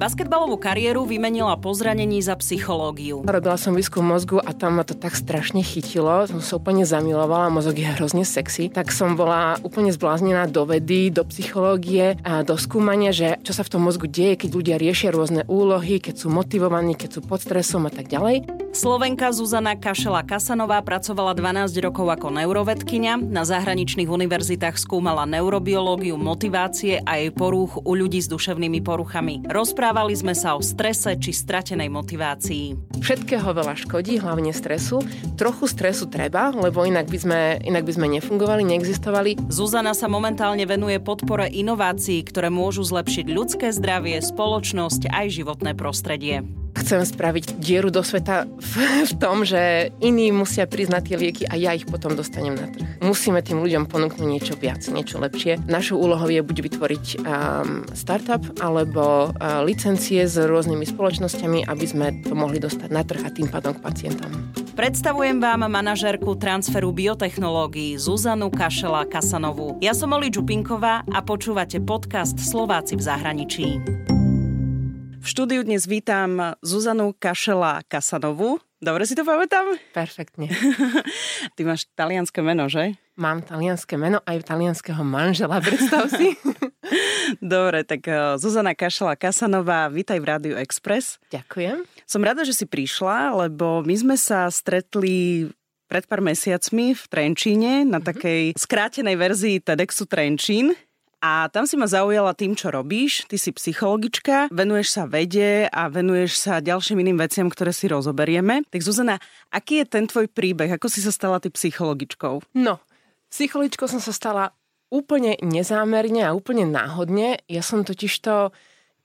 Basketbalovú kariéru vymenila po zranení za psychológiu. Robila som výskum mozgu a tam ma to tak strašne chytilo. Som sa úplne zamilovala, mozog je hrozne sexy. Tak som bola úplne zbláznená do vedy, do psychológie a do skúmania, že čo sa v tom mozgu deje, keď ľudia riešia rôzne úlohy, keď sú motivovaní, keď sú pod stresom a tak ďalej. Slovenka Zuzana Kašela Kasanová pracovala 12 rokov ako neurovedkynia. Na zahraničných univerzitách skúmala neurobiológiu motivácie a jej porúch u ľudí s duševnými poruchami. Rozpráva Rozprávali sme sa o strese či stratenej motivácii. Všetkého veľa škodí, hlavne stresu. Trochu stresu treba, lebo inak by sme, inak by sme nefungovali, neexistovali. Zuzana sa momentálne venuje podpore inovácií, ktoré môžu zlepšiť ľudské zdravie, spoločnosť aj životné prostredie chcem spraviť dieru do sveta v, v tom, že iní musia priznať tie lieky a ja ich potom dostanem na trh. Musíme tým ľuďom ponúknuť niečo viac, niečo lepšie. Našou úlohou je buď vytvoriť um, startup alebo uh, licencie s rôznymi spoločnosťami, aby sme to mohli dostať na trh a tým pádom k pacientom. Predstavujem vám manažérku transferu biotechnológií Zuzanu Kašela Kasanovú. Ja som Oli Čupinková a počúvate podcast Slováci v zahraničí. Štúdiu dnes vítam Zuzanu Kašela Kasanovú. Dobre si to pamätám? Perfektne. Ty máš talianské meno, že? Mám talianské meno aj talianského manžela, predstav si. Dobre, tak eh, Zuzana Kašela Kasanová, vítaj v Rádiu Express. Ďakujem. Som rada, že si prišla, lebo my sme sa stretli pred pár mesiacmi v Trenčíne na mhm. takej skrátenej verzii TEDxu Trenčín a tam si ma zaujala tým, čo robíš. Ty si psychologička, venuješ sa vede a venuješ sa ďalším iným veciam, ktoré si rozoberieme. Tak Zuzana, aký je ten tvoj príbeh? Ako si sa stala ty psychologičkou? No, psychologičkou som sa stala úplne nezámerne a úplne náhodne. Ja som totiž to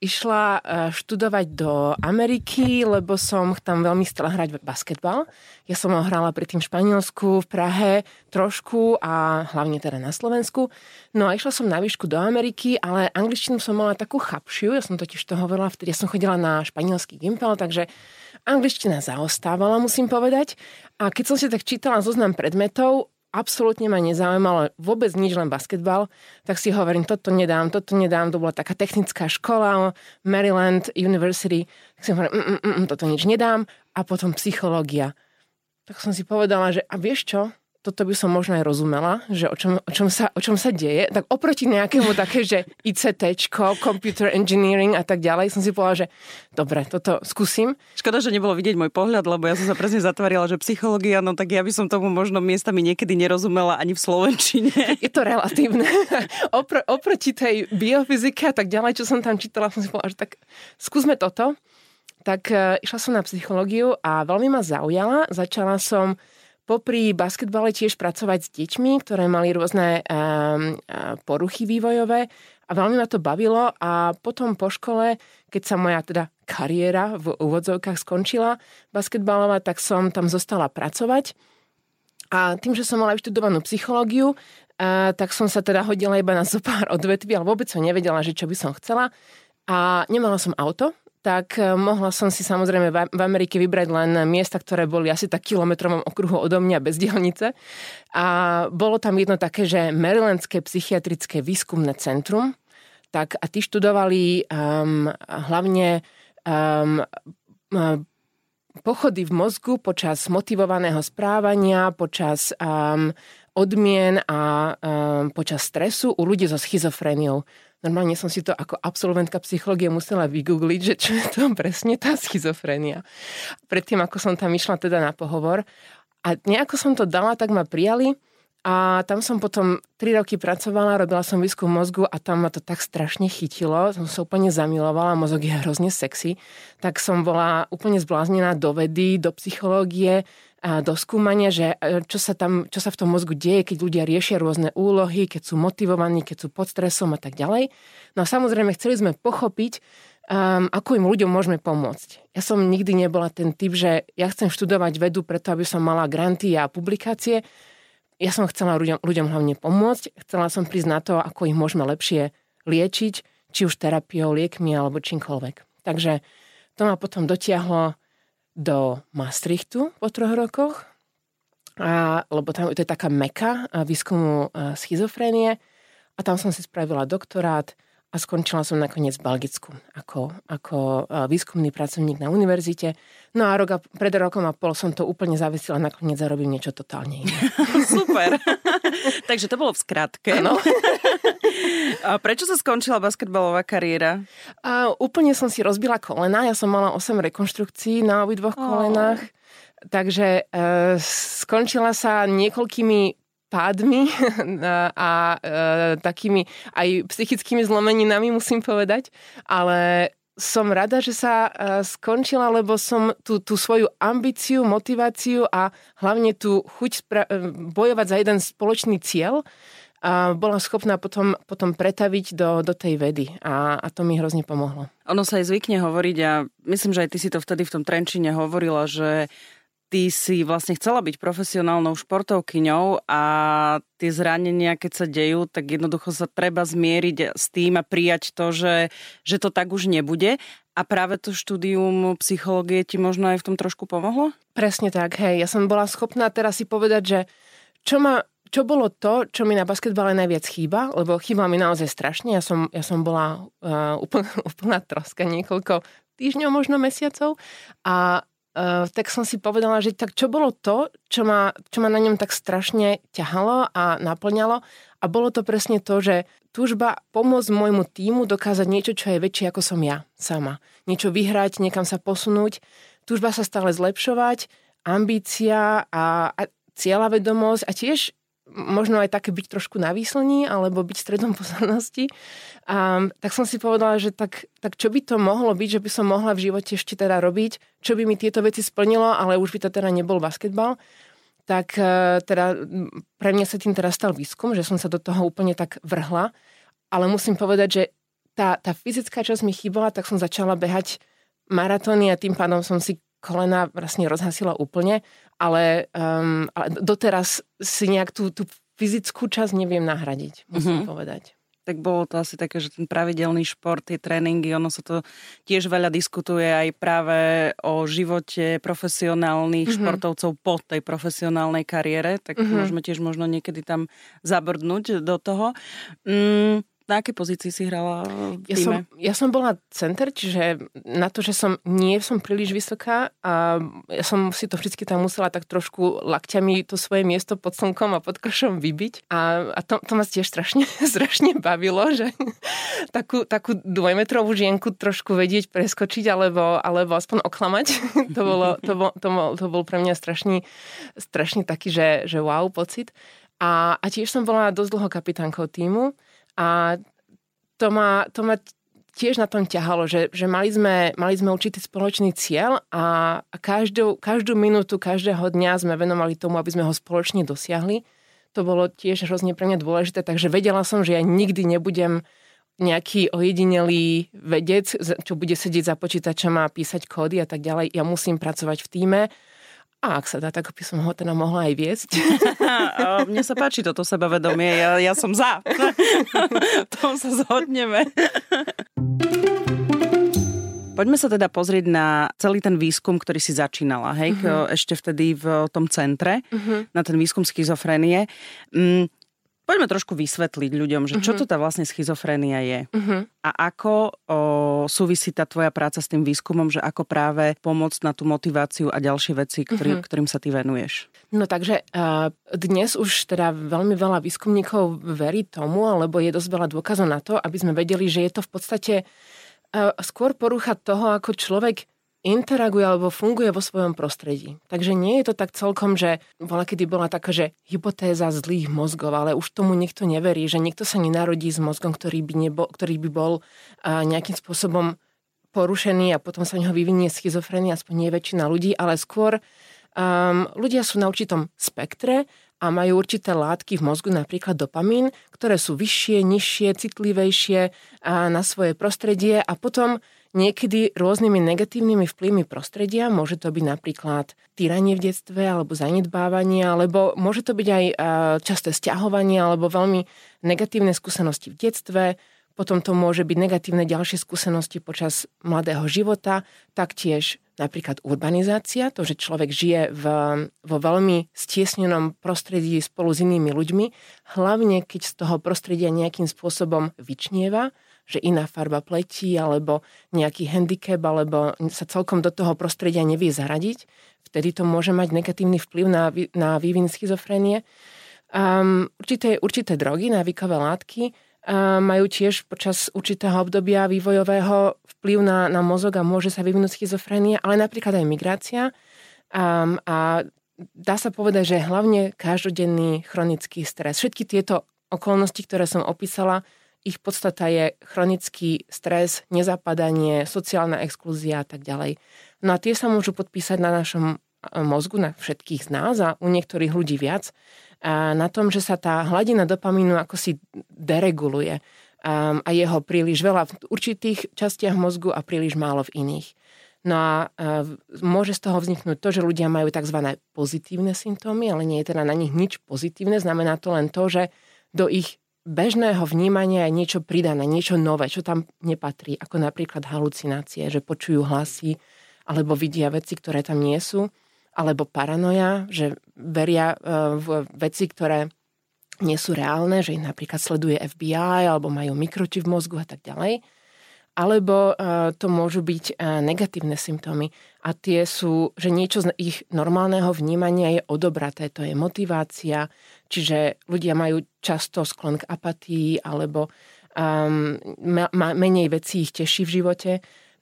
išla eh, študovať do Ameriky, lebo som tam veľmi chcela hrať basketbal. Ja som ho hrala predtým v Španielsku, v Prahe trošku a hlavne teda na Slovensku. No a išla som na výšku do Ameriky, ale angličtinu som mala takú chapšiu, ja som totiž to hovorila, vtedy ja som chodila na španielský gimpel, takže angličtina zaostávala, musím povedať. A keď som si tak čítala zoznam predmetov, absolútne ma nezaujímalo vôbec nič, len basketbal, tak si hovorím, toto nedám, toto nedám, to bola taká technická škola, Maryland University, tak si hovorím, mm, mm, mm, mm toto nič nedám. A potom psychológia. Tak som si povedala, že a vieš čo, toto by som možno aj rozumela, že o čom, o čom, sa, o čom sa deje, tak oproti nejakému také, že ICT, computer engineering a tak ďalej, som si povedala, že dobre, toto skúsim. Škoda, že nebolo vidieť môj pohľad, lebo ja som sa presne zatvorila, že psychológia, no tak ja by som tomu možno miestami niekedy nerozumela ani v Slovenčine. Je to relatívne. Opr- oproti tej biofyzike a tak ďalej, čo som tam čítala, som si povedala, že tak skúsme toto. Tak uh, išla som na psychológiu a veľmi ma zaujala. Začala som popri basketbale tiež pracovať s deťmi, ktoré mali rôzne um, poruchy vývojové a veľmi ma to bavilo a potom po škole, keď sa moja teda kariéra v úvodzovkách skončila basketbalová, tak som tam zostala pracovať. A tým, že som mala vyštudovanú psychológiu, a, tak som sa teda hodila iba na zo pár odvetví, ale vôbec som nevedela, že čo by som chcela. A nemala som auto, tak eh, mohla som si samozrejme v Amerike vybrať len miesta, ktoré boli asi tak kilometrovom okruhu odo mňa bez dielnice. A bolo tam jedno také, že Marylandské psychiatrické výskumné centrum, tak a tí študovali um, hlavne um, pochody v mozgu počas motivovaného správania, počas um, odmien a um, počas stresu u ľudí so schizofréniou. Normálne som si to ako absolventka psychológie musela vygoogliť, že čo je to presne tá schizofrenia. Predtým, ako som tam išla teda na pohovor. A nejako som to dala, tak ma prijali a tam som potom 3 roky pracovala, robila som výskum mozgu a tam ma to tak strašne chytilo. Som sa úplne zamilovala, mozog je hrozne sexy. Tak som bola úplne zbláznená do vedy, do psychológie, do skúmania, že e, čo sa, tam, čo sa v tom mozgu deje, keď ľudia riešia rôzne úlohy, keď sú motivovaní, keď sú pod stresom a tak ďalej. No a samozrejme chceli sme pochopiť, um, ako im ľuďom môžeme pomôcť. Ja som nikdy nebola ten typ, že ja chcem študovať vedu preto, aby som mala granty a publikácie. Ja som chcela ľuďom, ľuďom hlavne pomôcť. Chcela som prísť na to, ako ich môžeme lepšie liečiť, či už terapiou, liekmi alebo čímkoľvek. Takže to ma potom dotiahlo do Maastrichtu po troch rokoch, a, lebo tam to je taká meka výskumu schizofrénie. A tam som si spravila doktorát a skončila som nakoniec v Belgicku ako, ako výskumný pracovník na univerzite. No a rok a, pred rokom a pol som to úplne zavisila, nakoniec zarobím niečo totálne iné. Super. Takže to bolo v skratke. Áno. a prečo sa skončila basketbalová kariéra? A úplne som si rozbila kolena. Ja som mala 8 rekonštrukcií na obidvoch oh. kolenách. Takže e, skončila sa niekoľkými pádmi a e, takými aj psychickými zlomeninami, musím povedať. Ale som rada, že sa e, skončila, lebo som tú, tú svoju ambíciu, motiváciu a hlavne tú chuť spra- e, bojovať za jeden spoločný cieľ a bola schopná potom, potom pretaviť do, do tej vedy a, a to mi hrozne pomohlo. Ono sa aj zvykne hovoriť a myslím, že aj ty si to vtedy v tom Trenčine hovorila, že ty si vlastne chcela byť profesionálnou športovkyňou a tie zranenia, keď sa dejú, tak jednoducho sa treba zmieriť s tým a prijať to, že, že to tak už nebude. A práve to štúdium psychológie ti možno aj v tom trošku pomohlo? Presne tak, hej. Ja som bola schopná teraz si povedať, že čo ma čo bolo to, čo mi na basketbale najviac chýba, lebo chýba mi naozaj strašne. Ja som, ja som bola uh, úplná, úplná troska niekoľko týždňov, možno mesiacov a Uh, tak som si povedala, že tak čo bolo to, čo ma, čo ma na ňom tak strašne ťahalo a naplňalo? A bolo to presne to, že túžba pomôcť môjmu týmu dokázať niečo, čo je väčšie ako som ja sama. Niečo vyhrať, niekam sa posunúť, túžba sa stále zlepšovať, ambícia a, a cieľavedomosť a tiež možno aj také byť trošku na výslní alebo byť stredom pozornosti. A, tak som si povedala, že tak, tak čo by to mohlo byť, že by som mohla v živote ešte teda robiť, čo by mi tieto veci splnilo, ale už by to teda nebol basketbal. Tak e, teda pre mňa sa tým teraz stal výskum, že som sa do toho úplne tak vrhla. Ale musím povedať, že tá, tá fyzická časť mi chýbala, tak som začala behať maratóny a tým pádom som si kolena vlastne rozhasila úplne, ale, um, ale doteraz si nejak tú, tú fyzickú časť neviem nahradiť, musím mm-hmm. povedať tak bolo to asi také, že ten pravidelný šport, tie tréningy, ono sa to tiež veľa diskutuje aj práve o živote profesionálnych mm-hmm. športovcov po tej profesionálnej kariére, tak mm-hmm. môžeme tiež možno niekedy tam zabrdnúť do toho. Mm, na aké pozícii si hrala v ja som, ja som bola center, čiže na to, že som nie som príliš vysoká a ja som si to vždy tam musela tak trošku lakťami to svoje miesto pod slnkom a pod kršom vybiť. A, a to, to ma tiež strašne, strašne bavilo, že takú, takú dvojmetrovú žienku trošku vedieť preskočiť alebo, alebo aspoň oklamať. to, bolo, to, bol, to, bol, to bol pre mňa strašný, strašný taký, že, že wow pocit. A, a tiež som bola dosť dlho kapitánkou týmu a to ma, to ma tiež na tom ťahalo, že, že mali, sme, mali sme určitý spoločný cieľ a, každú, každú minútu, každého dňa sme venovali tomu, aby sme ho spoločne dosiahli. To bolo tiež hrozne pre mňa dôležité, takže vedela som, že ja nikdy nebudem nejaký ojedinelý vedec, čo bude sedieť za počítačom a písať kódy a tak ďalej. Ja musím pracovať v týme a ak sa dá, tak by som ho teda mohla aj viesť. Mne sa páči toto sebavedomie, ja, ja som za. tom sa zhodneme. Poďme sa teda pozrieť na celý ten výskum, ktorý si začínala, hej, uh-huh. ešte vtedy v tom centre, uh-huh. na ten výskum schizofrenie. Mm, Poďme trošku vysvetliť ľuďom, že čo uh-huh. to tá vlastne schizofrénia je uh-huh. a ako o, súvisí tá tvoja práca s tým výskumom, že ako práve pomôcť na tú motiváciu a ďalšie veci, ktorý, uh-huh. ktorým sa ty venuješ. No takže uh, dnes už teda veľmi veľa výskumníkov verí tomu, alebo je dosť veľa dôkazov na to, aby sme vedeli, že je to v podstate uh, skôr porucha toho, ako človek interaguje alebo funguje vo svojom prostredí. Takže nie je to tak celkom, že bola kedy bola taká, že hypotéza zlých mozgov, ale už tomu niekto neverí, že niekto sa nenarodí s mozgom, ktorý by, nebol, ktorý by bol nejakým spôsobom porušený a potom sa v neho vyvinie schizofrenia, aspoň nie väčšina ľudí, ale skôr um, ľudia sú na určitom spektre a majú určité látky v mozgu, napríklad dopamín, ktoré sú vyššie, nižšie, citlivejšie na svoje prostredie a potom niekedy rôznymi negatívnymi vplyvmi prostredia. Môže to byť napríklad týranie v detstve alebo zanedbávanie, alebo môže to byť aj časté stiahovanie alebo veľmi negatívne skúsenosti v detstve, potom to môže byť negatívne ďalšie skúsenosti počas mladého života, taktiež napríklad urbanizácia, to, že človek žije v, vo veľmi stiesnenom prostredí spolu s inými ľuďmi, hlavne keď z toho prostredia nejakým spôsobom vyčnieva, že iná farba pletí, alebo nejaký handicap, alebo sa celkom do toho prostredia nevie zaradiť, vtedy to môže mať negatívny vplyv na, na vývin schizofrenie. Um, určité, určité drogy, návykové látky majú tiež počas určitého obdobia vývojového vplyv na, na mozog a môže sa vyvinúť schizofrenia, ale napríklad aj migrácia. Um, a dá sa povedať, že hlavne každodenný chronický stres. Všetky tieto okolnosti, ktoré som opísala, ich podstata je chronický stres, nezapadanie, sociálna exklúzia a tak ďalej. No a tie sa môžu podpísať na našom mozgu, na všetkých z nás a u niektorých ľudí viac na tom, že sa tá hladina dopamínu ako si dereguluje a jeho príliš veľa v určitých častiach mozgu a príliš málo v iných. No a môže z toho vzniknúť to, že ľudia majú tzv. pozitívne symptómy, ale nie je teda na nich nič pozitívne. Znamená to len to, že do ich bežného vnímania je niečo pridané, niečo nové, čo tam nepatrí, ako napríklad halucinácie, že počujú hlasy alebo vidia veci, ktoré tam nie sú alebo paranoja, že veria e, v veci, ktoré nie sú reálne, že ich napríklad sleduje FBI alebo majú mikročip v mozgu a tak ďalej. Alebo uh, to môžu byť uh, negatívne symptómy a tie sú, že niečo z ich normálneho vnímania je odobraté, to je motivácia, čiže ľudia majú často sklon k apatii alebo um, ma, ma, menej vecí ich teší v živote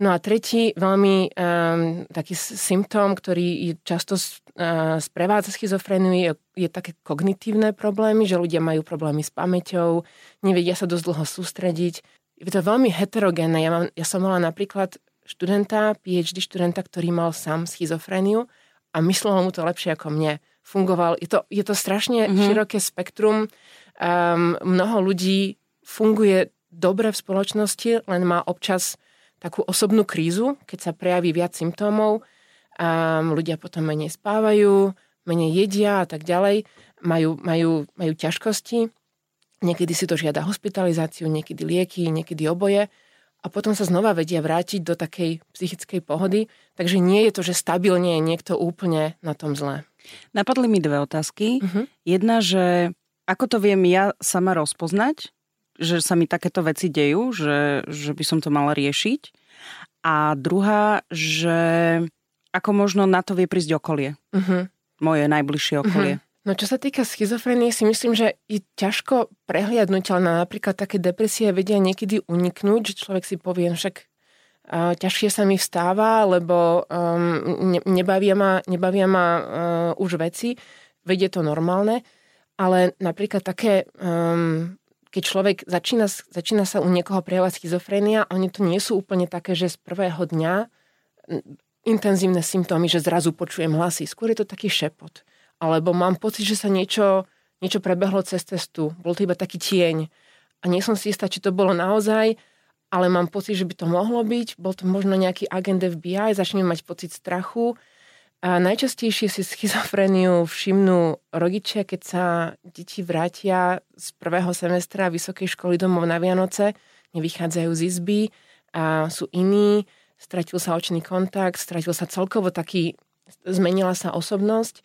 No a tretí veľmi um, taký symptóm, ktorý často uh, sprevádza schizofréniu, je, je také kognitívne problémy, že ľudia majú problémy s pamäťou, nevedia sa dosť dlho sústrediť. Je to veľmi heterogénne. Ja, mám, ja som mala napríklad študenta, PhD študenta, ktorý mal sám schizofréniu a myslelo mu to lepšie ako mne. Fungoval, je to, je to strašne mm-hmm. široké spektrum. Um, mnoho ľudí funguje dobre v spoločnosti, len má občas takú osobnú krízu, keď sa prejaví viac symptómov a ľudia potom menej spávajú, menej jedia a tak ďalej, majú, majú, majú ťažkosti, niekedy si to žiada hospitalizáciu, niekedy lieky, niekedy oboje a potom sa znova vedia vrátiť do takej psychickej pohody, takže nie je to, že stabilne je niekto úplne na tom zle. Napadli mi dve otázky. Uh-huh. Jedna, že ako to viem ja sama rozpoznať, že sa mi takéto veci dejú, že, že by som to mala riešiť. A druhá, že ako možno na to vie prísť okolie. Uh-huh. Moje najbližšie okolie. Uh-huh. No čo sa týka schizofrenie, si myslím, že je ťažko prehliadnutelná. Napríklad také depresie vedia niekedy uniknúť, že človek si povie, no však ťažšie sa mi vstáva, lebo um, ne, nebavia ma, nebavia ma uh, už veci, vedie to normálne, ale napríklad také um, keď človek začína, začína sa u niekoho prejavovať schizofrénia, oni to nie sú úplne také, že z prvého dňa intenzívne symptómy, že zrazu počujem hlasy. Skôr je to taký šepot. Alebo mám pocit, že sa niečo, niečo prebehlo cez cestu. Bol to iba taký tieň. A nie som si istá, či to bolo naozaj, ale mám pocit, že by to mohlo byť. Bol to možno nejaký agent FBI, začnem mať pocit strachu a najčastejšie si schizofréniu všimnú rodičia, keď sa deti vrátia z prvého semestra vysokej školy domov na Vianoce, nevychádzajú z izby a sú iní, stratil sa očný kontakt, stratil sa celkovo taký, zmenila sa osobnosť.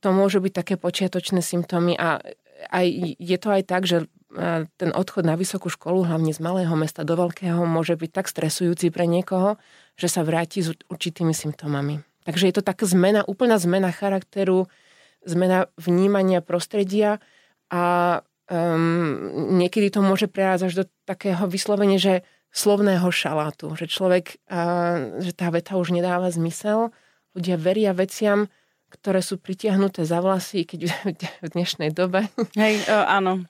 To môžu byť také počiatočné symptómy a aj, je to aj tak, že ten odchod na vysokú školu, hlavne z malého mesta do veľkého, môže byť tak stresujúci pre niekoho, že sa vráti s určitými symptómami. Takže je to taká zmena, úplná zmena charakteru, zmena vnímania prostredia a um, niekedy to môže prejsť až do takého vyslovene, že slovného šalátu, že človek, uh, že tá veta už nedáva zmysel, ľudia veria veciam, ktoré sú pritiahnuté za vlasy, keď v dnešnej dobe. Hej, uh, áno.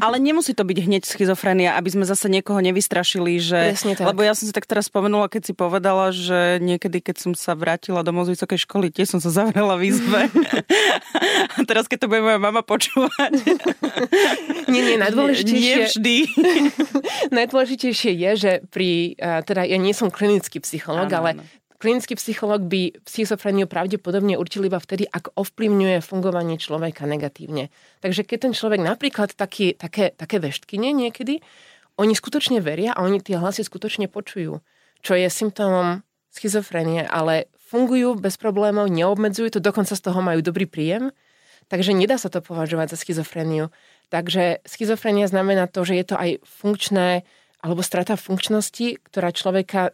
Ale nemusí to byť hneď schizofrenia, aby sme zase niekoho nevystrašili, že... tak. Lebo ja som si tak teraz spomenula, keď si povedala, že niekedy, keď som sa vrátila domov z vysokej školy, tiež som sa zavrela v izbe. A teraz, keď to bude moja mama počúvať... nie, nie, najdôležitejšie... Nie vždy. najdôležitejšie je, že pri... Teda ja nie som klinický psycholog, ale áno klinický psycholog by schizofreniu pravdepodobne určil iba vtedy, ak ovplyvňuje fungovanie človeka negatívne. Takže keď ten človek napríklad taký, také, také veštkine niekedy oni skutočne veria a oni tie hlasy skutočne počujú, čo je symptómom schizofrenie, ale fungujú bez problémov, neobmedzujú to, dokonca z toho majú dobrý príjem, takže nedá sa to považovať za schizofréniu. Takže schizofrenia znamená to, že je to aj funkčné alebo strata funkčnosti, ktorá človeka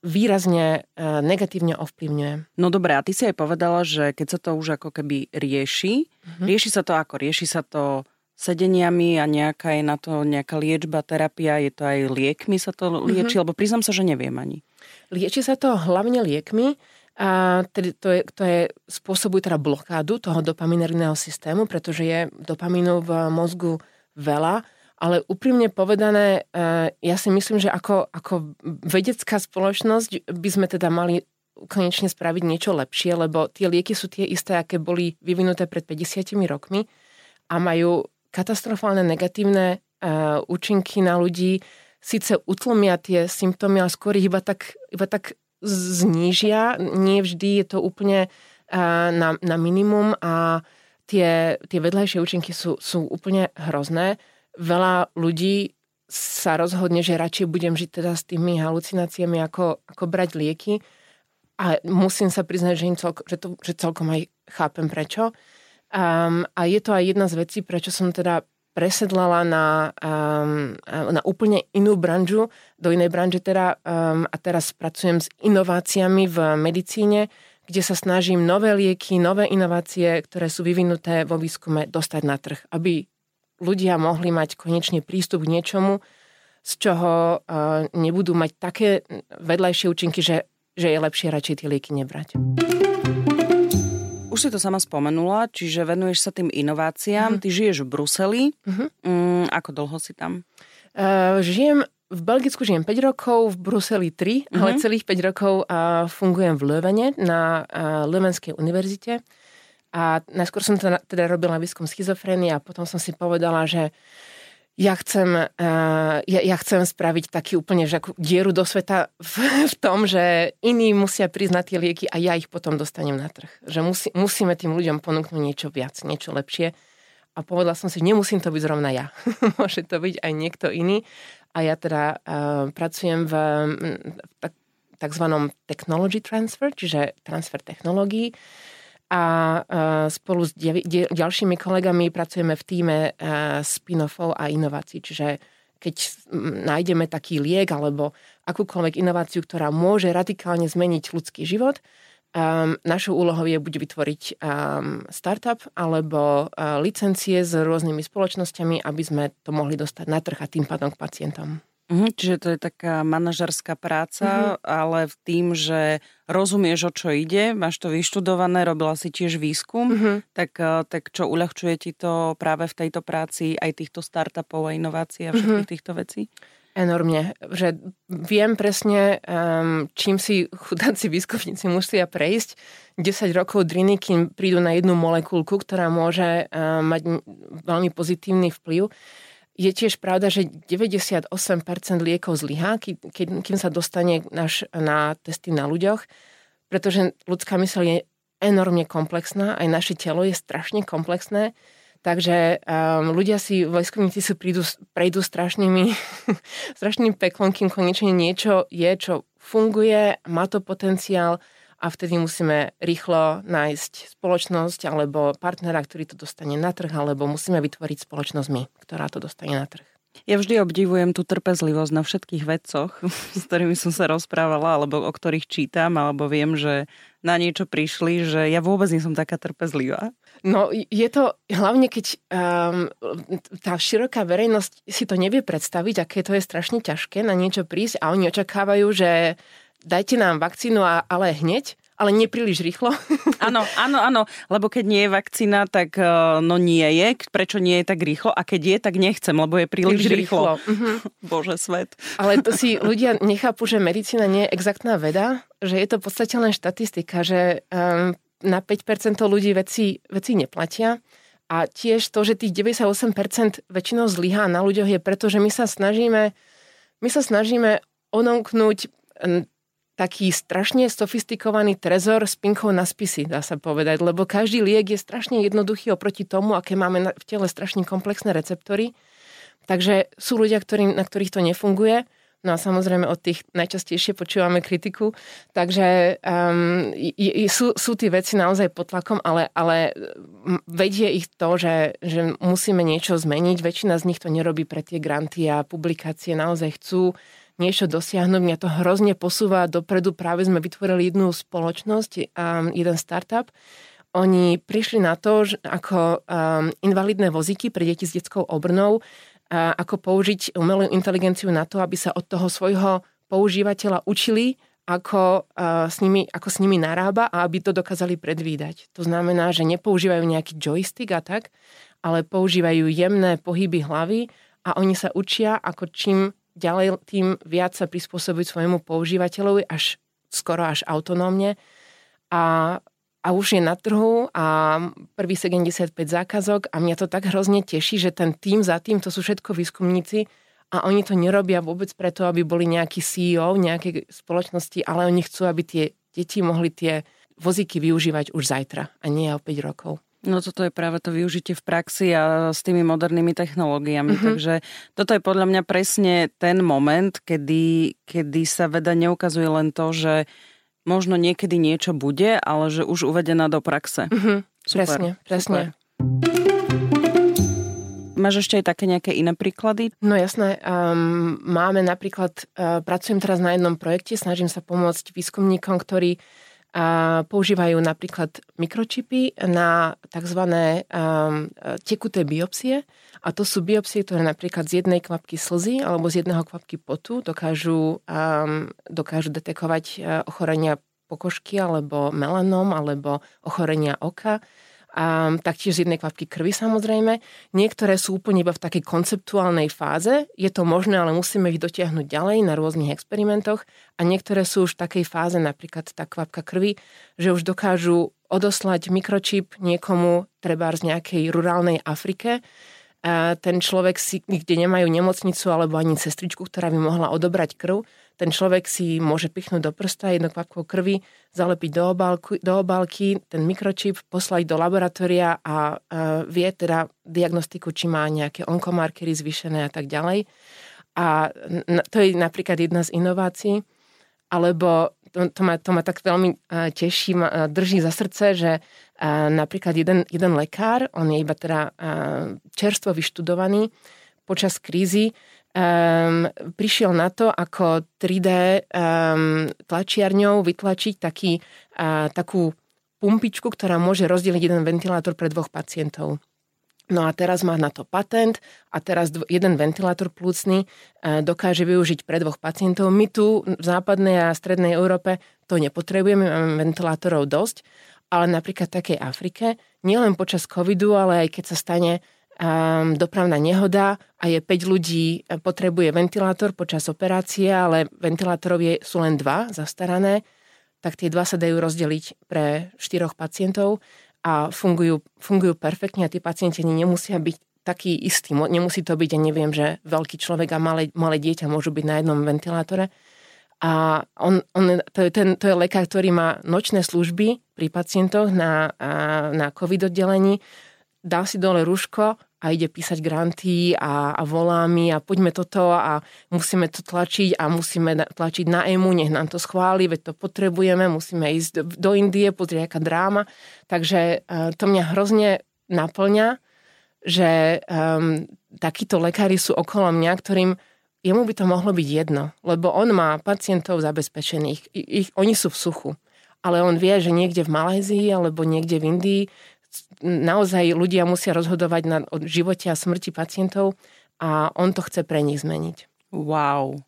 výrazne e, negatívne ovplyvňuje. No dobré, a ty si aj povedala, že keď sa to už ako keby rieši, mm-hmm. rieši sa to ako? Rieši sa to sedeniami a nejaká je na to nejaká liečba, terapia, je to aj liekmi sa to lieči, mm-hmm. lebo priznám sa, že neviem ani. Lieči sa to hlavne liekmi, a tedy to, je, to je, spôsobuje teda blokádu toho dopaminerného systému, pretože je dopamínu v mozgu veľa ale úprimne povedané, eh, ja si myslím, že ako, ako vedecká spoločnosť by sme teda mali konečne spraviť niečo lepšie, lebo tie lieky sú tie isté, aké boli vyvinuté pred 50 rokmi a majú katastrofálne negatívne uh, účinky na ľudí. Sice utlmia tie symptómy, ale skôr iba tak, iba tak znížia. Nie vždy je to úplne uh, na, na minimum a tie, tie vedľajšie účinky sú, sú úplne hrozné veľa ľudí sa rozhodne, že radšej budem žiť teda s tými halucináciami, ako, ako brať lieky. A musím sa priznať, že, im celko, že, to, že celkom aj chápem prečo. Um, a je to aj jedna z vecí, prečo som teda presedlala na, um, na úplne inú branžu, do inej branže teda um, a teraz pracujem s inováciami v medicíne, kde sa snažím nové lieky, nové inovácie, ktoré sú vyvinuté vo výskume, dostať na trh, aby ľudia mohli mať konečne prístup k niečomu, z čoho uh, nebudú mať také vedľajšie účinky, že, že je lepšie radšej tie lieky nebrať. Už si to sama spomenula, čiže venuješ sa tým inováciám. Mm. Ty žiješ v Bruseli. Mm-hmm. Mm, ako dlho si tam? Uh, žijem v Belgicku žijem 5 rokov, v Bruseli 3, mm-hmm. ale celých 5 rokov uh, fungujem v Lövene na uh, Löwenskej univerzite. A najskôr som teda, teda robila výskum schizofrénie a potom som si povedala, že ja chcem, uh, ja, ja chcem spraviť taký úplne že dieru do sveta v, v tom, že iní musia priznať tie lieky a ja ich potom dostanem na trh. Že musí, musíme tým ľuďom ponúknuť niečo viac, niečo lepšie. A povedala som si, nemusím to byť zrovna ja. Môže to byť aj niekto iný. A ja teda uh, pracujem v, v tak, takzvanom technology transfer, čiže transfer technológií a spolu s ďalšími kolegami pracujeme v týme spin-offov a inovácií. Čiže keď nájdeme taký liek alebo akúkoľvek inováciu, ktorá môže radikálne zmeniť ľudský život, Um, našou úlohou je buď vytvoriť startup alebo licencie s rôznymi spoločnosťami, aby sme to mohli dostať na trh a tým pádom k pacientom. Mhm, čiže to je taká manažerská práca, mhm. ale v tým, že rozumieš, o čo ide, máš to vyštudované, robila si tiež výskum, mhm. tak, eh, tak čo uľahčuje ti to práve v tejto práci aj týchto startupov a inovácií a všetkých mhm. týchto vecí? Enormne, že viem presne, um, čím si chudáci výskumníci musia prejsť. 10 rokov driny, kým prídu na jednu molekulku, ktorá môže um, mať veľmi pozitívny vplyv. Je tiež pravda, že 98% liekov zlyhá, kým sa dostane naš, na testy na ľuďoch, pretože ľudská myseľ je enormne komplexná, aj naše telo je strašne komplexné, takže um, ľudia si, vojskovníci si prídu, prejdú strašnými, strašným peklom, kým konečne niečo je, čo funguje, má to potenciál, a vtedy musíme rýchlo nájsť spoločnosť alebo partnera, ktorý to dostane na trh, alebo musíme vytvoriť spoločnosť my, ktorá to dostane na trh. Ja vždy obdivujem tú trpezlivosť na všetkých vedcoch, s ktorými som sa rozprávala, alebo o ktorých čítam, alebo viem, že na niečo prišli, že ja vôbec nie som taká trpezlivá. No je to hlavne, keď um, tá široká verejnosť si to nevie predstaviť, aké to je strašne ťažké na niečo prísť a oni očakávajú, že dajte nám vakcínu, ale hneď, ale nie príliš rýchlo. Áno, áno, áno, lebo keď nie je vakcína, tak e, no nie je. Prečo nie je tak rýchlo? A keď je, tak nechcem, lebo je príliš, príliš rýchlo. rýchlo. Mhm. Bože, svet. Ale to si ľudia nechápu, že medicína nie je exaktná veda, že je to v podstate len štatistika, že um, na 5% ľudí veci, veci neplatia. A tiež to, že tých 98% väčšinou zlyhá na ľuďoch je preto, že my sa snažíme, my sa snažíme onomknúť taký strašne sofistikovaný trezor s pinkou na spisy, dá sa povedať, lebo každý liek je strašne jednoduchý oproti tomu, aké máme v tele strašne komplexné receptory. Takže sú ľudia, ktorý, na ktorých to nefunguje, No a samozrejme od tých najčastejšie počúvame kritiku, takže um, j, sú, sú tie veci naozaj pod tlakom, ale, ale vedie ich to, že, že musíme niečo zmeniť. Väčšina z nich to nerobí pre tie granty a publikácie, naozaj chcú niečo dosiahnuť. Mňa to hrozne posúva dopredu. Práve sme vytvorili jednu spoločnosť, um, jeden startup. Oni prišli na to, že ako um, invalidné vozíky pre deti s detskou obrnou ako použiť umelú inteligenciu na to, aby sa od toho svojho používateľa učili, ako, s nimi, ako s nimi narába a aby to dokázali predvídať. To znamená, že nepoužívajú nejaký joystick a tak, ale používajú jemné pohyby hlavy a oni sa učia, ako čím ďalej, tým viac sa prispôsobiť svojmu používateľovi až skoro až autonómne. A a už je na trhu a prvý 75 zákazok a mňa to tak hrozne teší, že ten tým za tým, to sú všetko výskumníci a oni to nerobia vôbec preto, aby boli nejaký CEO nejakej spoločnosti, ale oni chcú, aby tie deti mohli tie vozíky využívať už zajtra a nie o 5 rokov. No toto je práve to využitie v praxi a s tými modernými technológiami. Mm-hmm. Takže toto je podľa mňa presne ten moment, kedy, kedy sa veda neukazuje len to, že možno niekedy niečo bude, ale že už uvedená do praxe. Mm-hmm. Super, presne, presne. Super. Máš ešte aj také nejaké iné príklady? No jasné. Um, máme napríklad, uh, pracujem teraz na jednom projekte, snažím sa pomôcť výskumníkom, ktorí uh, používajú napríklad mikročipy na tzv. Um, tekuté biopsie. A to sú biopsie, ktoré napríklad z jednej kvapky slzy alebo z jedného kvapky potu dokážu, um, dokážu detekovať uh, ochorenia pokožky alebo melanom alebo ochorenia oka a taktiež z jednej kvapky krvi samozrejme. Niektoré sú úplne iba v takej konceptuálnej fáze, je to možné, ale musíme ich dotiahnuť ďalej na rôznych experimentoch. A niektoré sú už v takej fáze, napríklad tá kvapka krvi, že už dokážu odoslať mikročip niekomu, treba z nejakej rurálnej Afrike, a ten človek si, kde nemajú nemocnicu alebo ani sestričku, ktorá by mohla odobrať krv, ten človek si môže pichnúť do prsta jedno kvapko krvi, zalepiť do, obálky, do obálky, ten mikročip poslať do laboratória a, a vie teda diagnostiku, či má nejaké onkomarkery zvýšené a tak ďalej. A to je napríklad jedna z inovácií. Alebo to, to, ma, to ma tak veľmi teší, ma, drží za srdce, že napríklad jeden, jeden lekár, on je iba teda čerstvo vyštudovaný, počas krízy um, prišiel na to, ako 3D um, tlačiarňou vytlačiť taký, uh, takú pumpičku, ktorá môže rozdeliť jeden ventilátor pre dvoch pacientov. No a teraz má na to patent a teraz jeden ventilátor plúcny dokáže využiť pre dvoch pacientov. My tu v západnej a strednej Európe to nepotrebujeme, máme ventilátorov dosť, ale napríklad v takej Afrike, nielen počas covidu, ale aj keď sa stane um, dopravná nehoda a je 5 ľudí, e, potrebuje ventilátor počas operácie, ale ventilátorov je, sú len dva zastarané, tak tie dva sa dajú rozdeliť pre štyroch pacientov a fungujú, fungujú perfektne a tí pacienti nemusia byť taký istý. Nemusí to byť, ja neviem, že veľký človek a malé, malé dieťa môžu byť na jednom ventilátore. A on, on, to, je ten, to je lekár, ktorý má nočné služby pri pacientoch na, na COVID oddelení. Dá si dole rúško a ide písať granty a, a volá mi a poďme toto a musíme to tlačiť a musíme tlačiť na EMU, nech nám to schváli, veď to potrebujeme, musíme ísť do Indie, pozrieť aká dráma. Takže uh, to mňa hrozne naplňa, že um, takíto lekári sú okolo mňa, ktorým jemu by to mohlo byť jedno, lebo on má pacientov zabezpečených, ich, ich, oni sú v suchu ale on vie, že niekde v Malézii alebo niekde v Indii naozaj ľudia musia rozhodovať na, o živote a smrti pacientov a on to chce pre nich zmeniť. Wow.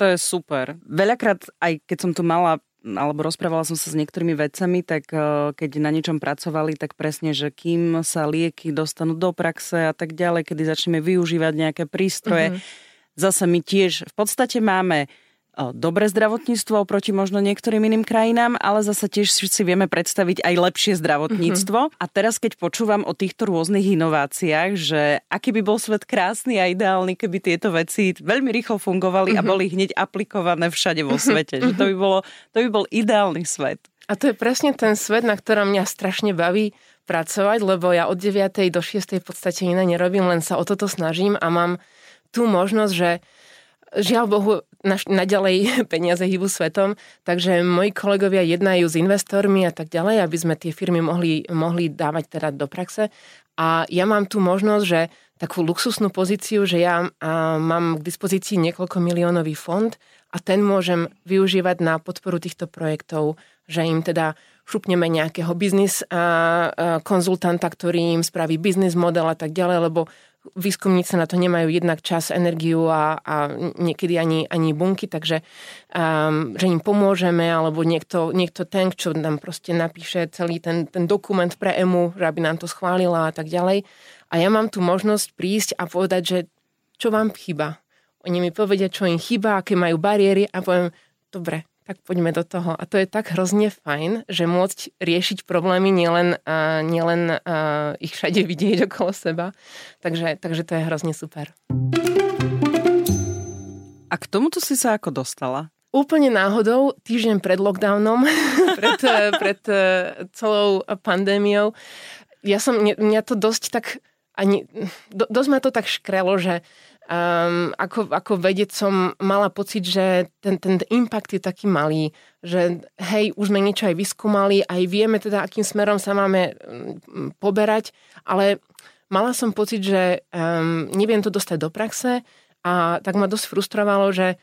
To je super. Veľakrát, aj keď som tu mala alebo rozprávala som sa s niektorými vedcami, tak e, keď na niečom pracovali, tak presne, že kým sa lieky dostanú do praxe a tak ďalej, kedy začneme využívať nejaké prístroje, mm-hmm. zase my tiež v podstate máme dobré zdravotníctvo oproti možno niektorým iným krajinám, ale zase tiež si vieme predstaviť aj lepšie zdravotníctvo. Mm-hmm. A teraz, keď počúvam o týchto rôznych inováciách, že aký by bol svet krásny a ideálny, keby tieto veci veľmi rýchlo fungovali mm-hmm. a mhm. boli hneď aplikované všade vo svete. Mm-hmm. Že to by, bolo, to by bol ideálny svet. A to je presne ten svet, na ktorom mňa strašne baví pracovať, lebo ja od 9. do 6. v podstate iné nerobím, len sa o toto snažím a mám tú možnosť, že žiaľ Bohu, naš, naďalej peniaze hýbu svetom, takže moji kolegovia jednajú s investormi a tak ďalej, aby sme tie firmy mohli, mohli dávať teda do praxe. A ja mám tu možnosť, že takú luxusnú pozíciu, že ja a, mám k dispozícii niekoľko miliónový fond a ten môžem využívať na podporu týchto projektov, že im teda šupneme nejakého biznis konzultanta, ktorý im spraví biznis model a tak ďalej, lebo výskumníci na to nemajú jednak čas, energiu a, a niekedy ani, ani bunky, takže um, že im pomôžeme, alebo niekto, niekto ten, čo nám proste napíše celý ten, ten dokument pre EMU, že aby nám to schválila a tak ďalej. A ja mám tu možnosť prísť a povedať, že čo vám chýba. Oni mi povedia, čo im chýba, aké majú bariéry a poviem, dobre, tak poďme do toho. A to je tak hrozne fajn, že môcť riešiť problémy, nielen, uh, nielen uh, ich všade vidieť okolo seba. Takže, takže to je hrozne super. A k tomuto si sa ako dostala? Úplne náhodou, týždeň pred lockdownom, pred, pred celou pandémiou. Ja som, mňa to dosť tak, ani, do, dosť ma to tak škrelo, že um, ako, ako vedieť som mala pocit, že ten, ten impact je taký malý, že hej, už sme niečo aj vyskúmali, aj vieme teda, akým smerom sa máme um, poberať, ale mala som pocit, že um, neviem to dostať do praxe a tak ma dosť frustrovalo, že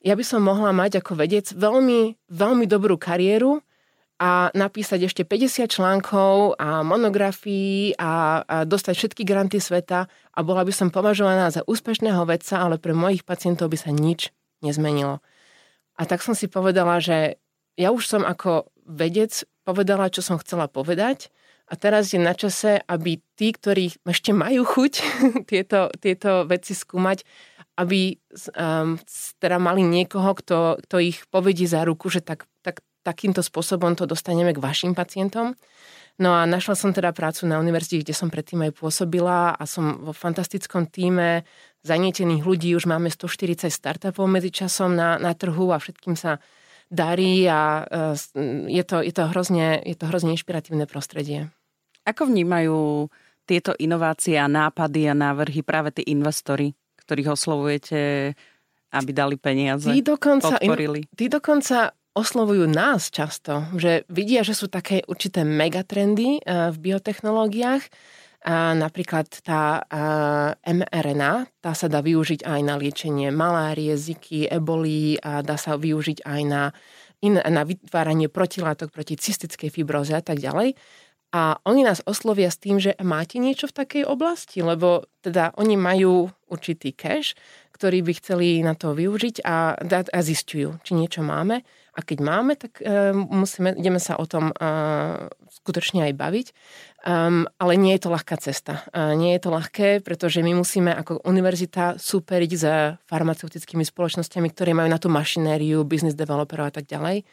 ja by som mohla mať ako vedec veľmi, veľmi dobrú kariéru, a napísať ešte 50 článkov a monografií a, a dostať všetky granty sveta a bola by som považovaná za úspešného vedca, ale pre mojich pacientov by sa nič nezmenilo. A tak som si povedala, že ja už som ako vedec povedala, čo som chcela povedať a teraz je na čase, aby tí, ktorí ešte majú chuť tieto, tieto veci skúmať, aby um, teda mali niekoho, kto, kto ich povedí za ruku, že tak, tak takýmto spôsobom to dostaneme k vašim pacientom. No a našla som teda prácu na univerzite, kde som predtým aj pôsobila a som vo fantastickom týme zanietených ľudí. Už máme 140 startupov medzi časom na, na trhu a všetkým sa darí a e, je to, je, to hrozne, je to hrozne inšpiratívne prostredie. Ako vnímajú tieto inovácie a nápady a návrhy práve tí investori, ktorých oslovujete, aby dali peniaze, tí dokonca, podporili? Tí dokonca oslovujú nás často, že vidia, že sú také určité megatrendy eh, v biotechnológiách. Napríklad tá eh, mRNA, tá sa dá využiť aj na liečenie malárie, ziky, eboli a dá sa využiť aj na, na vytváranie protilátok proti cystickej fibroze a tak ďalej. A oni nás oslovia s tým, že máte niečo v takej oblasti, lebo teda oni majú určitý cash, ktorý by chceli na to využiť a, a zistujú, či niečo máme. A keď máme, tak uh, musíme, ideme sa o tom uh, skutočne aj baviť. Um, ale nie je to ľahká cesta. Uh, nie je to ľahké, pretože my musíme ako univerzita superiť s farmaceutickými spoločnosťami, ktoré majú na tú mašinériu, business developerov a tak ďalej.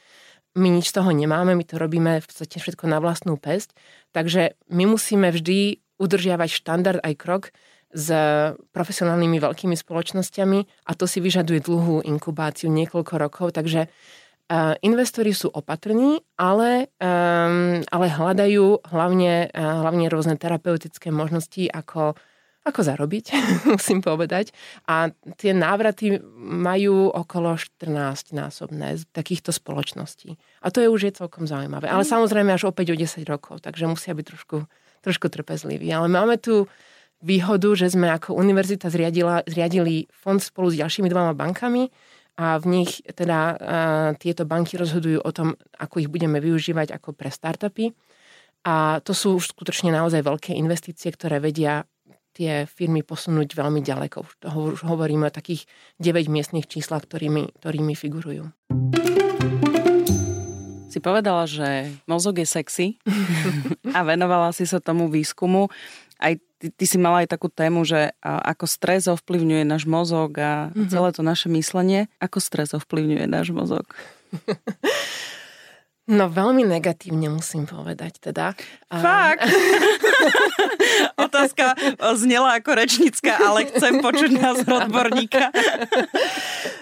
My nič z toho nemáme, my to robíme v podstate všetko na vlastnú pesť. Takže my musíme vždy udržiavať štandard aj krok s profesionálnymi veľkými spoločnosťami a to si vyžaduje dlhú inkubáciu niekoľko rokov, takže Uh, investori sú opatrní, ale, um, ale hľadajú hlavne, uh, hlavne rôzne terapeutické možnosti, ako, ako zarobiť, musím povedať. A tie návraty majú okolo 14 násobné z takýchto spoločností. A to je už je celkom zaujímavé. Ale mm. samozrejme až opäť o 10 rokov, takže musia byť trošku, trošku trpezliví. Ale máme tu výhodu, že sme ako univerzita zriadila, zriadili fond spolu s ďalšími dvoma bankami, a v nich teda uh, tieto banky rozhodujú o tom, ako ich budeme využívať ako pre startupy. A to sú už skutočne naozaj veľké investície, ktoré vedia tie firmy posunúť veľmi ďaleko. Už, už hovoríme o takých 9 miestnych číslach, ktorými, ktorými figurujú. Si povedala, že mozog je sexy a venovala si sa tomu výskumu aj ty, ty si mala aj takú tému, že ako stres ovplyvňuje náš mozog a mm-hmm. celé to naše myslenie. Ako stres ovplyvňuje náš mozog? No veľmi negatívne musím povedať teda. Fakt? Otázka znela ako rečnícka, ale chcem počuť nás odborníka.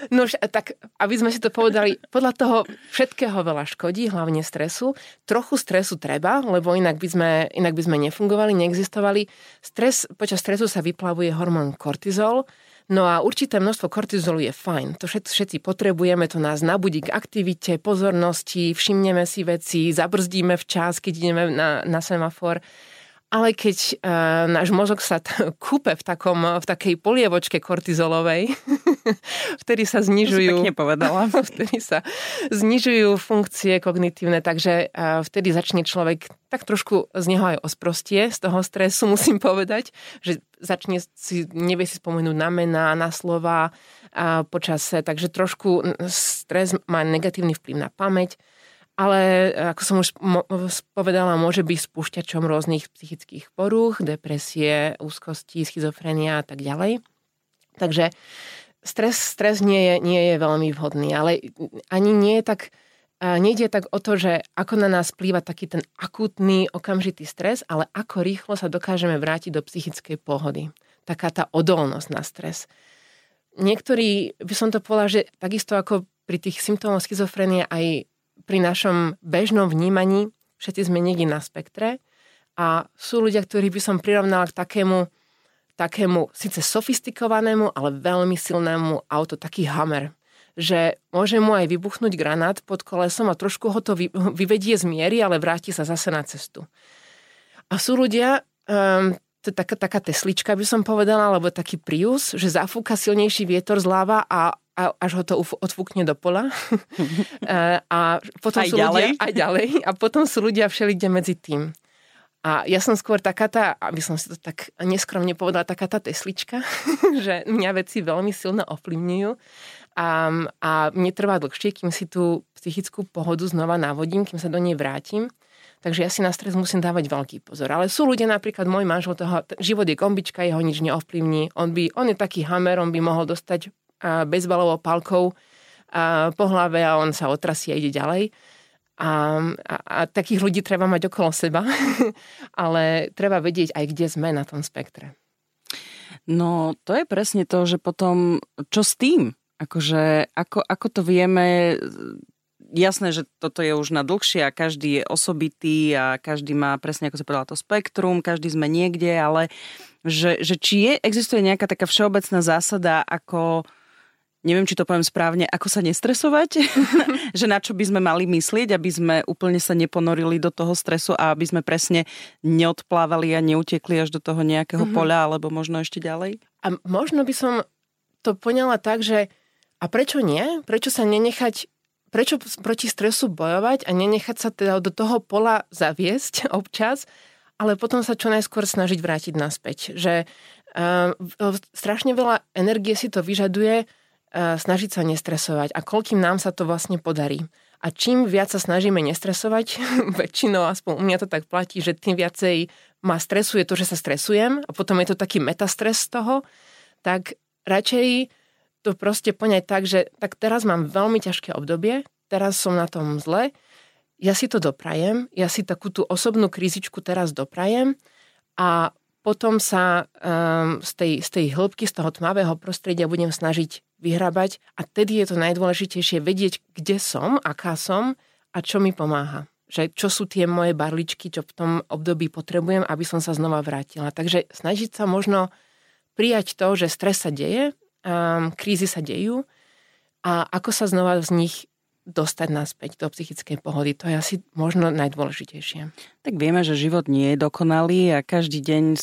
No tak, aby sme si to povedali, podľa toho všetkého veľa škodí, hlavne stresu. Trochu stresu treba, lebo inak by sme, inak by sme nefungovali, neexistovali. Stres, počas stresu sa vyplavuje hormón kortizol, No a určité množstvo kortizolu je fajn. To všetci, potrebujeme, to nás nabudí k aktivite, pozornosti, všimneme si veci, zabrzdíme včas, keď ideme na, na semafor ale keď uh, náš mozog sa t- kúpe v, takom, v takej polievočke kortizolovej, vtedy sa znižujú... To povedala. vtedy sa znižujú funkcie kognitívne, takže uh, vtedy začne človek tak trošku z neho aj osprostie, z toho stresu musím povedať, že začne si, nevie si spomenúť na mená, na slova a počase, takže trošku stres má negatívny vplyv na pamäť ale ako som už povedala, môže byť spúšťačom rôznych psychických porúch, depresie, úzkosti, schizofrenia a tak ďalej. Takže stres, stres nie, je, nie je veľmi vhodný, ale ani nie je tak, nejde tak o to, že ako na nás plýva taký ten akútny, okamžitý stres, ale ako rýchlo sa dokážeme vrátiť do psychickej pohody. Taká tá odolnosť na stres. Niektorí, by som to povedala, že takisto ako pri tých symptómoch schizofrenie aj pri našom bežnom vnímaní všetci sme niekde na spektre a sú ľudia, ktorí by som prirovnala k takému, takému síce sofistikovanému, ale veľmi silnému auto, taký hammer že môže mu aj vybuchnúť granát pod kolesom a trošku ho to vyvedie z miery, ale vráti sa zase na cestu. A sú ľudia, um, to je taká, taká teslička by som povedala, alebo taký Prius, že zafúka silnejší vietor zľava a a až ho to odfúkne do pola. a potom aj sú ďalej. ľudia aj ďalej. A potom sú ľudia všelikde medzi tým. A ja som skôr taká tá, aby som si to tak neskromne povedala, taká tá teslička, že mňa veci veľmi silno ovplyvňujú. A, a mne trvá dlhšie, kým si tú psychickú pohodu znova navodím, kým sa do nej vrátim. Takže ja si na stres musím dávať veľký pozor. Ale sú ľudia, napríklad môj manžel, toho, život je gombička, jeho nič neovplyvní. On, by, on je taký hammer, on by mohol dostať bezbalovou palkou po hlave a on sa otrasie a ide ďalej. A, a, a takých ľudí treba mať okolo seba, ale treba vedieť aj, kde sme na tom spektre. No, to je presne to, že potom, čo s tým? Akože, ako, ako to vieme, jasné, že toto je už na dlhšie a každý je osobitý a každý má presne, ako sa povedala, to spektrum, každý sme niekde, ale že, že či je, existuje nejaká taká všeobecná zásada, ako neviem, či to poviem správne, ako sa nestresovať, že na čo by sme mali myslieť, aby sme úplne sa neponorili do toho stresu a aby sme presne neodplávali a neutekli až do toho nejakého mm-hmm. poľa alebo možno ešte ďalej? A možno by som to poňala tak, že a prečo nie? Prečo sa nenechať prečo proti stresu bojovať a nenechať sa teda do toho pola zaviesť občas, ale potom sa čo najskôr snažiť vrátiť naspäť. Že uh, strašne veľa energie si to vyžaduje snažiť sa nestresovať a koľkým nám sa to vlastne podarí. A čím viac sa snažíme nestresovať, väčšinou, aspoň u mňa to tak platí, že tým viacej ma stresuje to, že sa stresujem a potom je to taký metastres z toho, tak radšej to proste poňať tak, že tak teraz mám veľmi ťažké obdobie, teraz som na tom zle, ja si to doprajem, ja si takú tú osobnú krízičku teraz doprajem a potom sa um, z, tej, z tej hĺbky, z toho tmavého prostredia budem snažiť vyhrabať a tedy je to najdôležitejšie vedieť, kde som, aká som a čo mi pomáha. Že čo sú tie moje barličky, čo v tom období potrebujem, aby som sa znova vrátila. Takže snažiť sa možno prijať to, že stres sa deje, um, krízy sa dejú a ako sa znova z nich dostať naspäť do psychickej pohody. To je asi možno najdôležitejšie. Tak vieme, že život nie je dokonalý a každý deň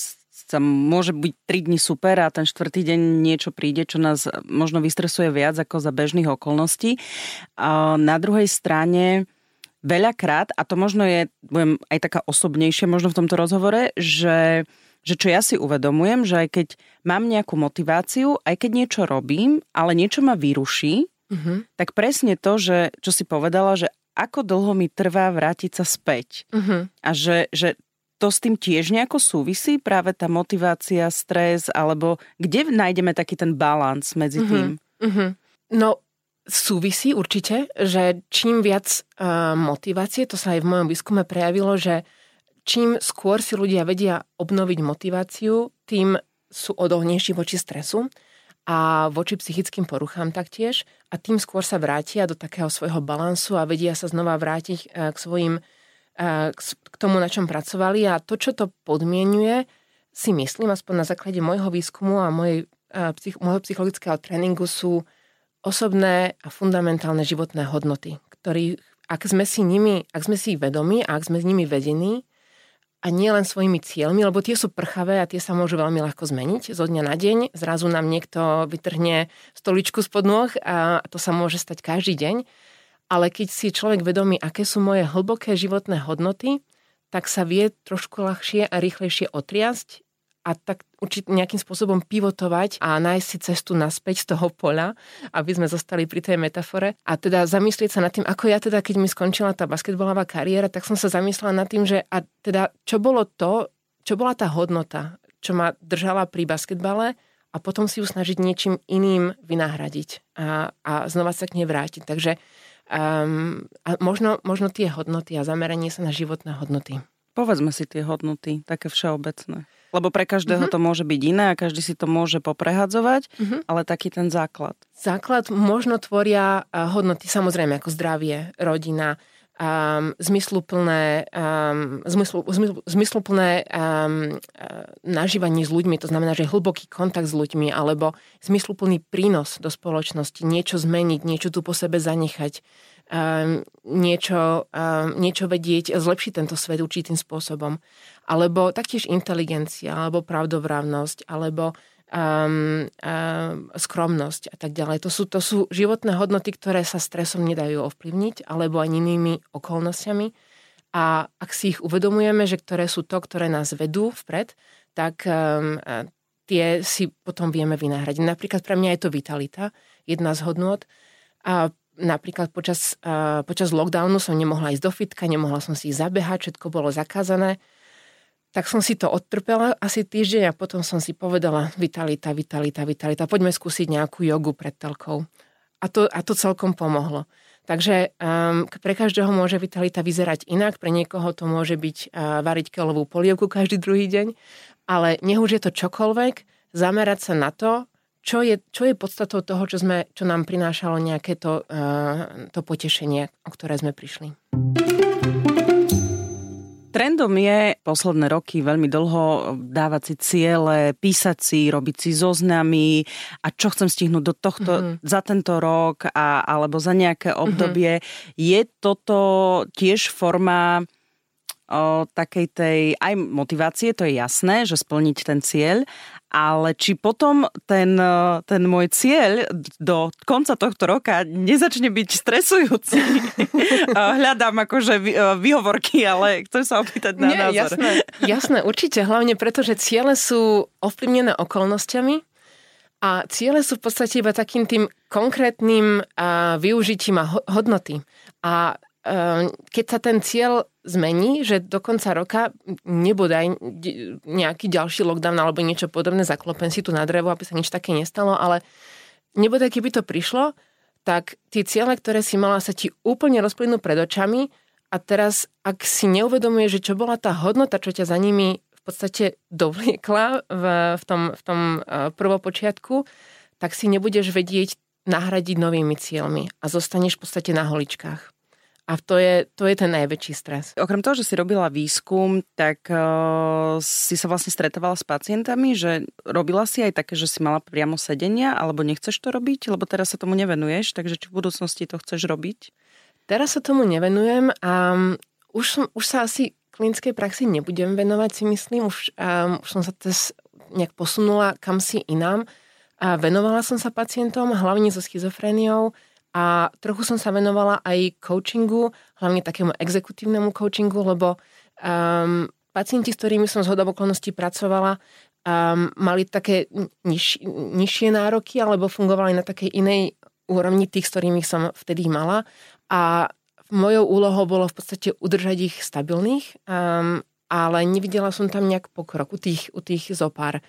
sa môže byť 3 dní super a ten štvrtý deň niečo príde, čo nás možno vystresuje viac ako za bežných okolností. A na druhej strane veľakrát, a to možno je, budem aj taká osobnejšie možno v tomto rozhovore, že, že čo ja si uvedomujem, že aj keď mám nejakú motiváciu, aj keď niečo robím, ale niečo ma vyruší, uh-huh. tak presne to, že, čo si povedala, že ako dlho mi trvá vrátiť sa späť. Uh-huh. A že, že to s tým tiež nejako súvisí? Práve tá motivácia, stres, alebo kde nájdeme taký ten balans medzi mhm, tým? Mm-hmm. No, súvisí určite, že čím viac uh, motivácie, to sa aj v mojom výskume prejavilo, že čím skôr si ľudia vedia obnoviť motiváciu, tým sú odolnejší voči stresu. a voči psychickým poruchám taktiež a tým skôr sa vrátia do takého svojho balansu a vedia sa znova vrátiť k svojim k tomu, na čom pracovali a to, čo to podmienuje, si myslím, aspoň na základe môjho výskumu a mojej, môjho psychologického tréningu sú osobné a fundamentálne životné hodnoty, ktorý, ak sme si nimi, ak sme si vedomi a ak sme s nimi vedení, a nie len svojimi cieľmi, lebo tie sú prchavé a tie sa môžu veľmi ľahko zmeniť zo dňa na deň. Zrazu nám niekto vytrhne stoličku spod nôh a to sa môže stať každý deň. Ale keď si človek vedomí, aké sú moje hlboké životné hodnoty, tak sa vie trošku ľahšie a rýchlejšie otriasť a tak určite nejakým spôsobom pivotovať a nájsť si cestu naspäť z toho poľa, aby sme zostali pri tej metafore. A teda zamyslieť sa nad tým, ako ja teda, keď mi skončila tá basketbalová kariéra, tak som sa zamyslela nad tým, že a teda čo bolo to, čo bola tá hodnota, čo ma držala pri basketbale a potom si ju snažiť niečím iným vynahradiť a, a znova sa k nej vrátiť. Takže um, a možno, možno tie hodnoty a zameranie sa na životné hodnoty. Povedzme si tie hodnoty, také všeobecné. Lebo pre každého uh-huh. to môže byť iné a každý si to môže poprehadzovať, uh-huh. ale taký ten základ. Základ možno tvoria hodnoty samozrejme ako zdravie, rodina, um, zmysluplné, um, zmyslu, zmyslu, zmysluplné um, nažívanie s ľuďmi, to znamená, že hlboký kontakt s ľuďmi, alebo zmysluplný prínos do spoločnosti, niečo zmeniť, niečo tu po sebe zanechať, um, niečo, um, niečo vedieť, zlepšiť tento svet určitým spôsobom. Alebo taktiež inteligencia, alebo pravdovravnosť, alebo um, um, skromnosť a tak ďalej. To sú, to sú životné hodnoty, ktoré sa stresom nedajú ovplyvniť, alebo ani inými okolnostiami. A ak si ich uvedomujeme, že ktoré sú to, ktoré nás vedú vpred, tak um, tie si potom vieme vynahradiť. Napríklad pre mňa je to vitalita, jedna z hodnot. A napríklad počas, uh, počas lockdownu som nemohla ísť do fitka, nemohla som si zabehať, všetko bolo zakázané. Tak som si to odtrpela asi týždeň a potom som si povedala vitalita, vitalita, vitalita, poďme skúsiť nejakú jogu pred telkou. A to, a to celkom pomohlo. Takže um, pre každého môže vitalita vyzerať inak, pre niekoho to môže byť uh, variť kelovú polievku každý druhý deň, ale nech už je to čokoľvek, zamerať sa na to, čo je, čo je podstatou toho, čo, sme, čo nám prinášalo nejaké to, uh, to potešenie, o ktoré sme prišli. Trendom je posledné roky veľmi dlho dávať si ciele, písať si, robiť si zoznamy a čo chcem stihnúť do tohto, mm-hmm. za tento rok a, alebo za nejaké obdobie. Mm-hmm. Je toto tiež forma o takej tej aj motivácie, to je jasné, že splniť ten cieľ, ale či potom ten, e, ten môj cieľ do konca tohto roka nezačne byť stresujúci. Hľadám akože e, výhovorky, ale chcem sa opýtať na Nie, názor. Jasné, jasné, určite, hlavne preto, že ciele sú ovplyvnené okolnostiami a ciele sú v podstate iba takým tým konkrétnym využitím a hodnoty. A keď sa ten cieľ zmení, že do konca roka aj nejaký ďalší lockdown alebo niečo podobné, zaklopen si tu na drevo, aby sa nič také nestalo, ale aj keby to prišlo, tak tie ciele, ktoré si mala, sa ti úplne rozplynú pred očami a teraz, ak si neuvedomuje, že čo bola tá hodnota, čo ťa za nimi v podstate dovliekla v, v tom, v tom e, prvopočiatku, tak si nebudeš vedieť nahradiť novými cieľmi a zostaneš v podstate na holičkách. A to je, to je ten najväčší stres. Okrem toho, že si robila výskum, tak uh, si sa vlastne stretávala s pacientami, že robila si aj také, že si mala priamo sedenia, alebo nechceš to robiť, lebo teraz sa tomu nevenuješ, takže či v budúcnosti to chceš robiť? Teraz sa tomu nevenujem a um, už, som, už sa asi klinickej praxi nebudem venovať, si myslím. Už, um, už som sa teraz nejak posunula kam si inám. A venovala som sa pacientom, hlavne so schizofréniou, a trochu som sa venovala aj coachingu, hlavne takému exekutívnemu coachingu, lebo um, pacienti, s ktorými som z okolností pracovala, um, mali také niž, nižšie nároky alebo fungovali na takej inej úrovni tých, s ktorými som vtedy mala. A mojou úlohou bolo v podstate udržať ich stabilných, um, ale nevidela som tam nejak pokrok u tých, u tých zopár.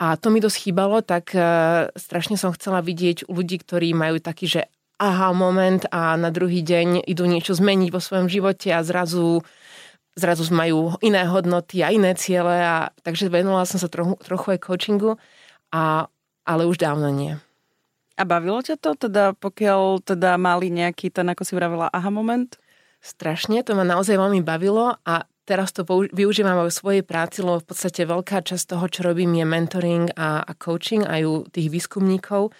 A to mi dosť chýbalo, tak uh, strašne som chcela vidieť u ľudí, ktorí majú taký, že aha moment a na druhý deň idú niečo zmeniť vo svojom živote a zrazu zrazu majú iné hodnoty a iné ciele a takže venovala som sa trochu, trochu aj coachingu a ale už dávno nie. A bavilo ťa to, teda pokiaľ teda mali nejaký ten, ako si vravila, aha moment? Strašne, to ma naozaj veľmi bavilo a teraz to využívam aj v svojej práci, lebo v podstate veľká časť toho, čo robím, je mentoring a, a coaching aj u tých výskumníkov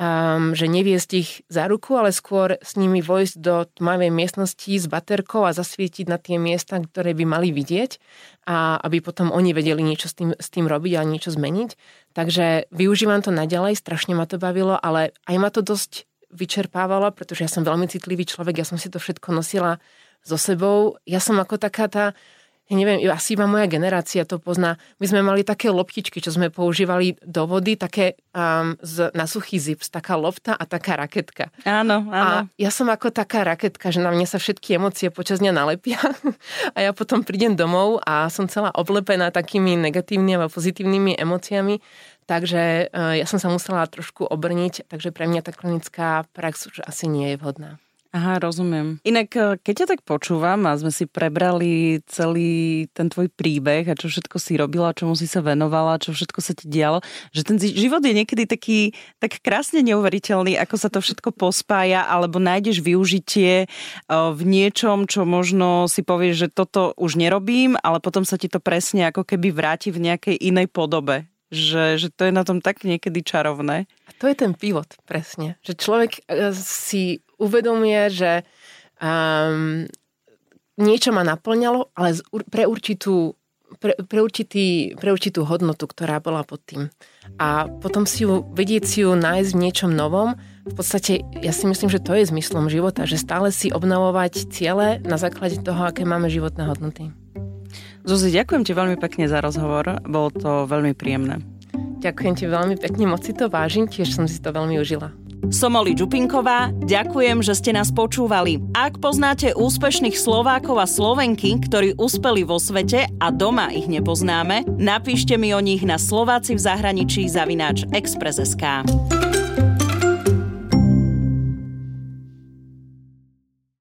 um, že neviesť ich za ruku, ale skôr s nimi vojsť do tmavej miestnosti s baterkou a zasvietiť na tie miesta, ktoré by mali vidieť a aby potom oni vedeli niečo s tým, s tým robiť a niečo zmeniť. Takže využívam to naďalej, strašne ma to bavilo, ale aj ma to dosť vyčerpávalo, pretože ja som veľmi citlivý človek, ja som si to všetko nosila so sebou. Ja som ako taká tá ja neviem, asi iba moja generácia to pozná. My sme mali také loptičky, čo sme používali do vody, také um, z, na suchý zips, taká lopta a taká raketka. Áno, áno. A ja som ako taká raketka, že na mne sa všetky emócie počas dňa nalepia a ja potom prídem domov a som celá oblepená takými negatívnymi a pozitívnymi emóciami. Takže uh, ja som sa musela trošku obrniť, takže pre mňa tá klinická prax už asi nie je vhodná. Aha, rozumiem. Inak, e, keď ťa tak počúvam a sme si prebrali celý ten tvoj príbeh a čo všetko si robila, čomu si sa venovala, čo všetko sa ti dialo, že ten život je niekedy taký tak krásne neuveriteľný, ako sa to všetko pospája, alebo nájdeš využitie e, v niečom, čo možno si povieš, že toto už nerobím, ale potom sa ti to presne ako keby vráti v nejakej inej podobe. Že, že to je na tom tak niekedy čarovné. A to je ten pivot, presne. Že človek e, si uvedomuje, že um, niečo ma naplňalo, ale pre určitú pre, pre, určitý, pre určitú hodnotu, ktorá bola pod tým. A potom si ju, vedieť si ju nájsť v niečom novom, v podstate ja si myslím, že to je zmyslom života, že stále si obnovovať ciele na základe toho, aké máme životné hodnoty. Zuzi, ďakujem ti veľmi pekne za rozhovor, bolo to veľmi príjemné. Ďakujem ti veľmi pekne, moc si to vážim, tiež som si to veľmi užila. Som Oli Čupinková, ďakujem, že ste nás počúvali. Ak poznáte úspešných Slovákov a Slovenky, ktorí uspeli vo svete a doma ich nepoznáme, napíšte mi o nich na Slováci v zahraničí zavináč Express.sk.